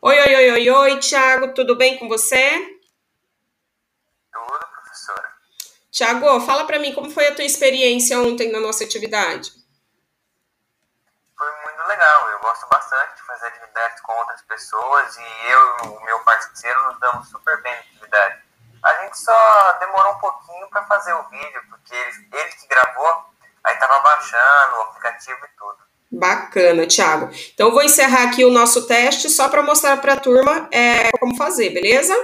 Oi, oi, oi, oi, oi, Tiago, tudo bem com você? Tudo, professora. Tiago, fala para mim como foi a tua experiência ontem na nossa atividade. Foi muito legal, eu gosto bastante de fazer atividades com outras pessoas e eu e o meu parceiro nos damos super bem na atividade. A gente só demorou um pouquinho para fazer o vídeo, porque ele, ele que gravou, aí tava baixando o aplicativo e tudo. Bacana, Thiago. Então, vou encerrar aqui o nosso teste só para mostrar para a turma é, como fazer, beleza?